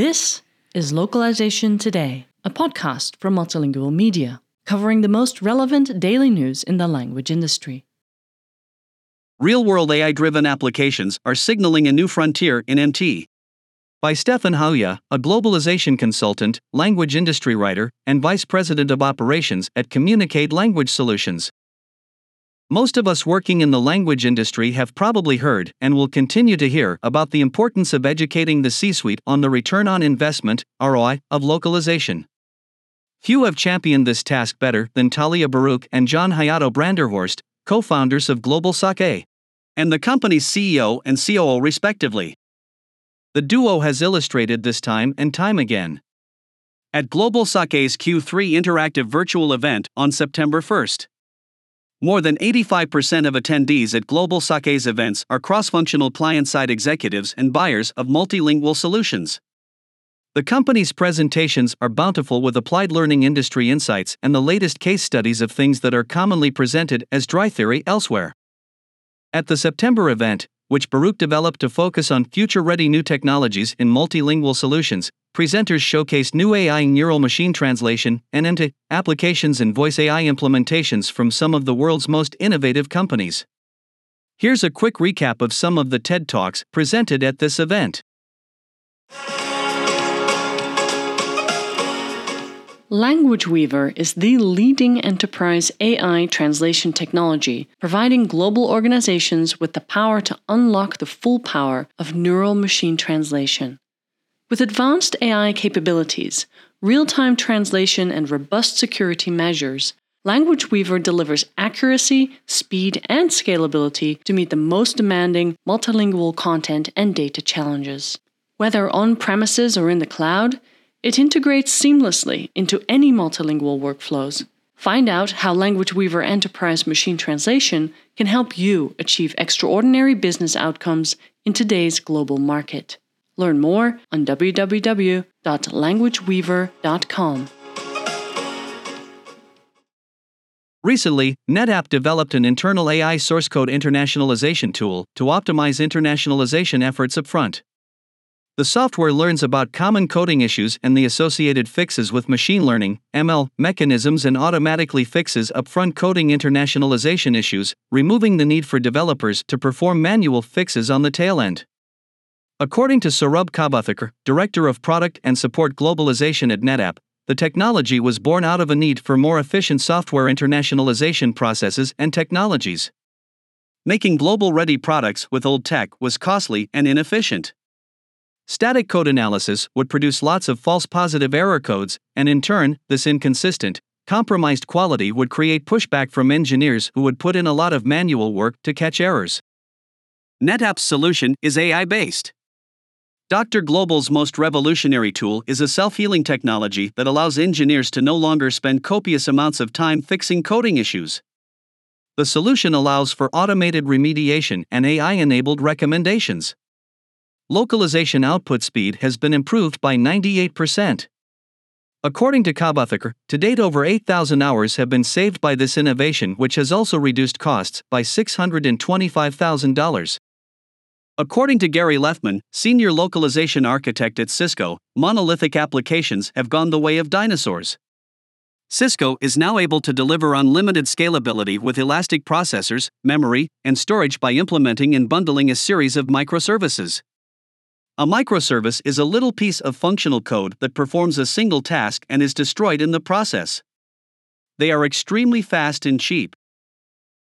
This is Localization Today, a podcast from Multilingual Media, covering the most relevant daily news in the language industry. Real world AI driven applications are signaling a new frontier in MT. By Stefan Huyghe, a globalization consultant, language industry writer, and vice president of operations at Communicate Language Solutions. Most of us working in the language industry have probably heard and will continue to hear about the importance of educating the C suite on the return on investment ROI, of localization. Few have championed this task better than Talia Baruch and John Hayato Branderhorst, co founders of GlobalSaké, and the company's CEO and COO, respectively. The duo has illustrated this time and time again. At GlobalSaké's Q3 interactive virtual event on September 1st, more than 85% of attendees at GlobalSaké's events are cross functional client side executives and buyers of multilingual solutions. The company's presentations are bountiful with applied learning industry insights and the latest case studies of things that are commonly presented as dry theory elsewhere. At the September event, which Baruch developed to focus on future ready new technologies in multilingual solutions, presenters showcased new AI neural machine translation NMT applications and voice AI implementations from some of the world's most innovative companies. Here's a quick recap of some of the TED Talks presented at this event. Language Weaver is the leading enterprise AI translation technology, providing global organizations with the power to unlock the full power of neural machine translation. With advanced AI capabilities, real time translation, and robust security measures, Language Weaver delivers accuracy, speed, and scalability to meet the most demanding multilingual content and data challenges. Whether on premises or in the cloud, it integrates seamlessly into any multilingual workflows. Find out how Language Weaver Enterprise Machine Translation can help you achieve extraordinary business outcomes in today's global market. Learn more on www.languageweaver.com. Recently, NetApp developed an internal AI source code internationalization tool to optimize internationalization efforts upfront. The software learns about common coding issues and the associated fixes with machine learning, ML, mechanisms and automatically fixes upfront coding internationalization issues, removing the need for developers to perform manual fixes on the tail end. According to Saurabh Kabathekar, Director of Product and Support Globalization at NetApp, the technology was born out of a need for more efficient software internationalization processes and technologies. Making global ready products with old tech was costly and inefficient. Static code analysis would produce lots of false positive error codes, and in turn, this inconsistent, compromised quality would create pushback from engineers who would put in a lot of manual work to catch errors. NetApp's solution is AI based. Dr. Global's most revolutionary tool is a self healing technology that allows engineers to no longer spend copious amounts of time fixing coding issues. The solution allows for automated remediation and AI enabled recommendations localization output speed has been improved by 98%. According to Kabathekar, to date over 8,000 hours have been saved by this innovation, which has also reduced costs by $625,000. According to Gary Lefman, senior localization architect at Cisco, monolithic applications have gone the way of dinosaurs. Cisco is now able to deliver unlimited scalability with elastic processors, memory, and storage by implementing and bundling a series of microservices. A microservice is a little piece of functional code that performs a single task and is destroyed in the process. They are extremely fast and cheap.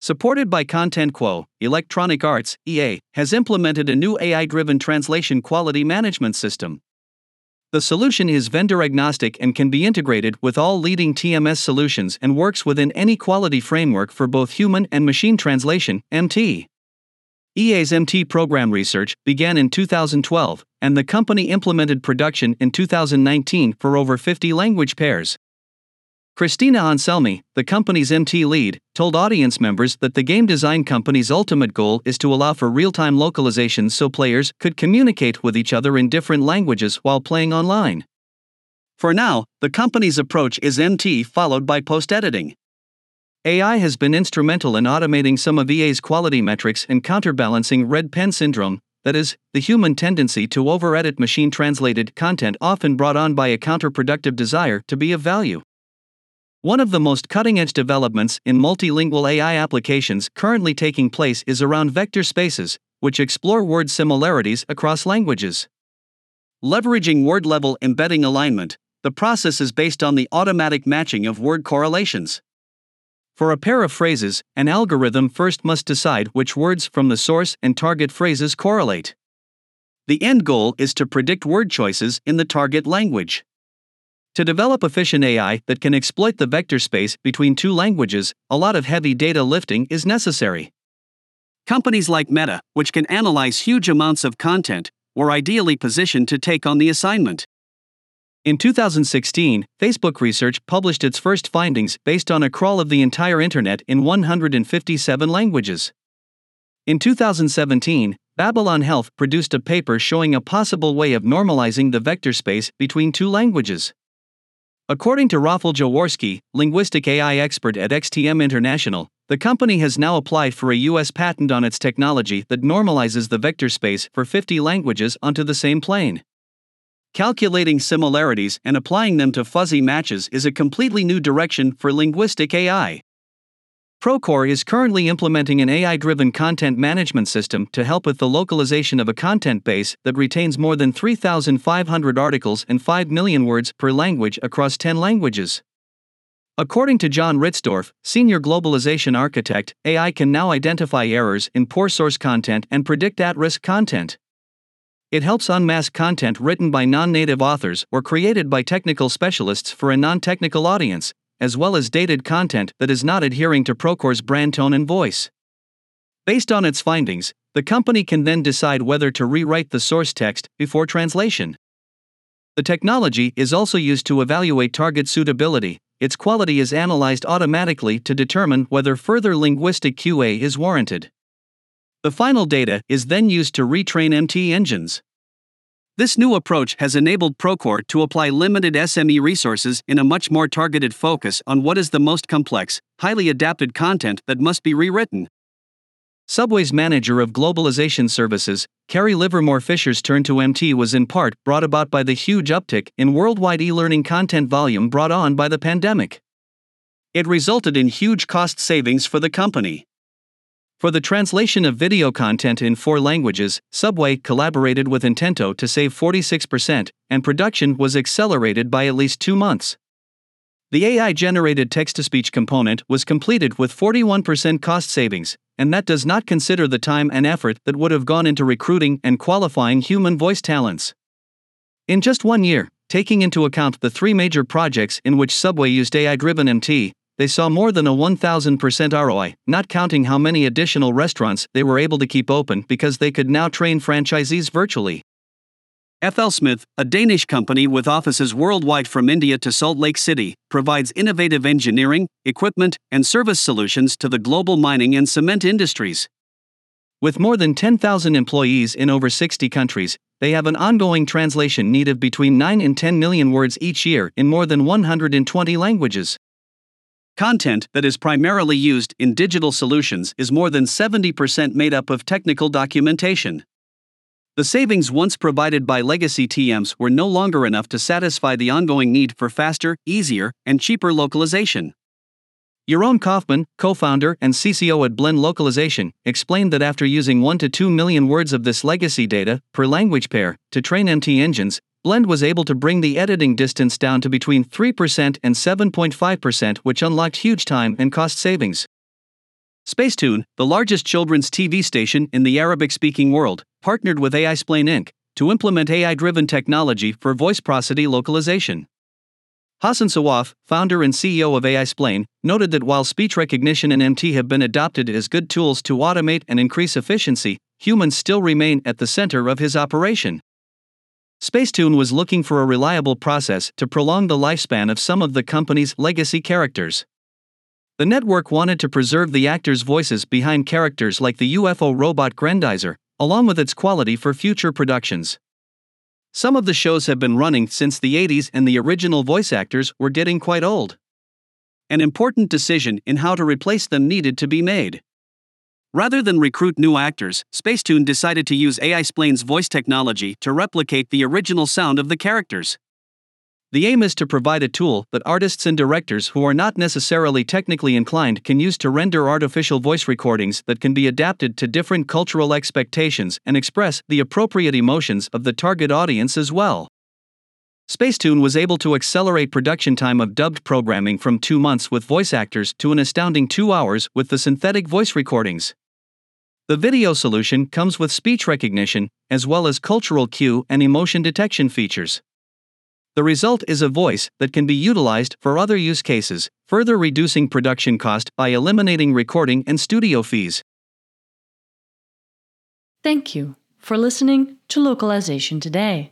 Supported by ContentQuo, Electronic Arts EA has implemented a new AI driven translation quality management system. The solution is vendor agnostic and can be integrated with all leading TMS solutions and works within any quality framework for both human and machine translation MT. EA's MT program research began in 2012, and the company implemented production in 2019 for over 50 language pairs. Christina Anselmi, the company's MT lead, told audience members that the game design company's ultimate goal is to allow for real time localization so players could communicate with each other in different languages while playing online. For now, the company's approach is MT followed by post editing. AI has been instrumental in automating some of EA's quality metrics and counterbalancing red pen syndrome, that is, the human tendency to over edit machine translated content often brought on by a counterproductive desire to be of value. One of the most cutting edge developments in multilingual AI applications currently taking place is around vector spaces, which explore word similarities across languages. Leveraging word level embedding alignment, the process is based on the automatic matching of word correlations. For a pair of phrases, an algorithm first must decide which words from the source and target phrases correlate. The end goal is to predict word choices in the target language. To develop efficient AI that can exploit the vector space between two languages, a lot of heavy data lifting is necessary. Companies like Meta, which can analyze huge amounts of content, were ideally positioned to take on the assignment. In 2016, Facebook Research published its first findings based on a crawl of the entire internet in 157 languages. In 2017, Babylon Health produced a paper showing a possible way of normalizing the vector space between two languages. According to Rafal Jaworski, linguistic AI expert at XTM International, the company has now applied for a US patent on its technology that normalizes the vector space for 50 languages onto the same plane. Calculating similarities and applying them to fuzzy matches is a completely new direction for linguistic AI. Procore is currently implementing an AI driven content management system to help with the localization of a content base that retains more than 3,500 articles and 5 million words per language across 10 languages. According to John Ritzdorf, senior globalization architect, AI can now identify errors in poor source content and predict at risk content. It helps unmask content written by non native authors or created by technical specialists for a non technical audience, as well as dated content that is not adhering to Procore's brand tone and voice. Based on its findings, the company can then decide whether to rewrite the source text before translation. The technology is also used to evaluate target suitability. Its quality is analyzed automatically to determine whether further linguistic QA is warranted. The final data is then used to retrain MT engines. This new approach has enabled Procore to apply limited SME resources in a much more targeted focus on what is the most complex, highly adapted content that must be rewritten. Subway's manager of globalization services, Kerry Livermore Fisher's turn to MT was in part brought about by the huge uptick in worldwide e learning content volume brought on by the pandemic. It resulted in huge cost savings for the company. For the translation of video content in four languages, Subway collaborated with Intento to save 46%, and production was accelerated by at least two months. The AI generated text to speech component was completed with 41% cost savings, and that does not consider the time and effort that would have gone into recruiting and qualifying human voice talents. In just one year, taking into account the three major projects in which Subway used AI driven MT, they saw more than a 1000% ROI, not counting how many additional restaurants they were able to keep open because they could now train franchisees virtually. FLSmidth, a Danish company with offices worldwide from India to Salt Lake City, provides innovative engineering, equipment, and service solutions to the global mining and cement industries. With more than 10,000 employees in over 60 countries, they have an ongoing translation need of between 9 and 10 million words each year in more than 120 languages. Content that is primarily used in digital solutions is more than 70% made up of technical documentation. The savings once provided by legacy TMs were no longer enough to satisfy the ongoing need for faster, easier, and cheaper localization. Jeroen Kaufman, co founder and CCO at Blend Localization, explained that after using 1 to 2 million words of this legacy data per language pair to train MT engines, Blend was able to bring the editing distance down to between 3% and 7.5%, which unlocked huge time and cost savings. Spacetoon, the largest children's TV station in the Arabic speaking world, partnered with aiXplain Inc. to implement AI driven technology for voice prosody localization. Hassan Sawaf, founder and CEO of aiXplain, noted that while speech recognition and MT have been adopted as good tools to automate and increase efficiency, humans still remain at the center of his operation. Spacetoon was looking for a reliable process to prolong the lifespan of some of the company's legacy characters. The network wanted to preserve the actors' voices behind characters like the UFO robot Grendizer, along with its quality for future productions. Some of the shows have been running since the 80s and the original voice actors were getting quite old. An important decision in how to replace them needed to be made. Rather than recruit new actors, Spacetoon decided to use aiXplain's voice technology to replicate the original sound of the characters. The aim is to provide a tool that artists and directors who are not necessarily technically inclined can use to render artificial voice recordings that can be adapted to different cultural expectations and express the appropriate emotions of the target audience as well. Spacetoon was able to accelerate production time of dubbed programming from two months with voice actors to an astounding two hours with the synthetic voice recordings. The video solution comes with speech recognition, as well as cultural cue and emotion detection features. The result is a voice that can be utilized for other use cases, further reducing production cost by eliminating recording and studio fees. Thank you for listening to Localization Today.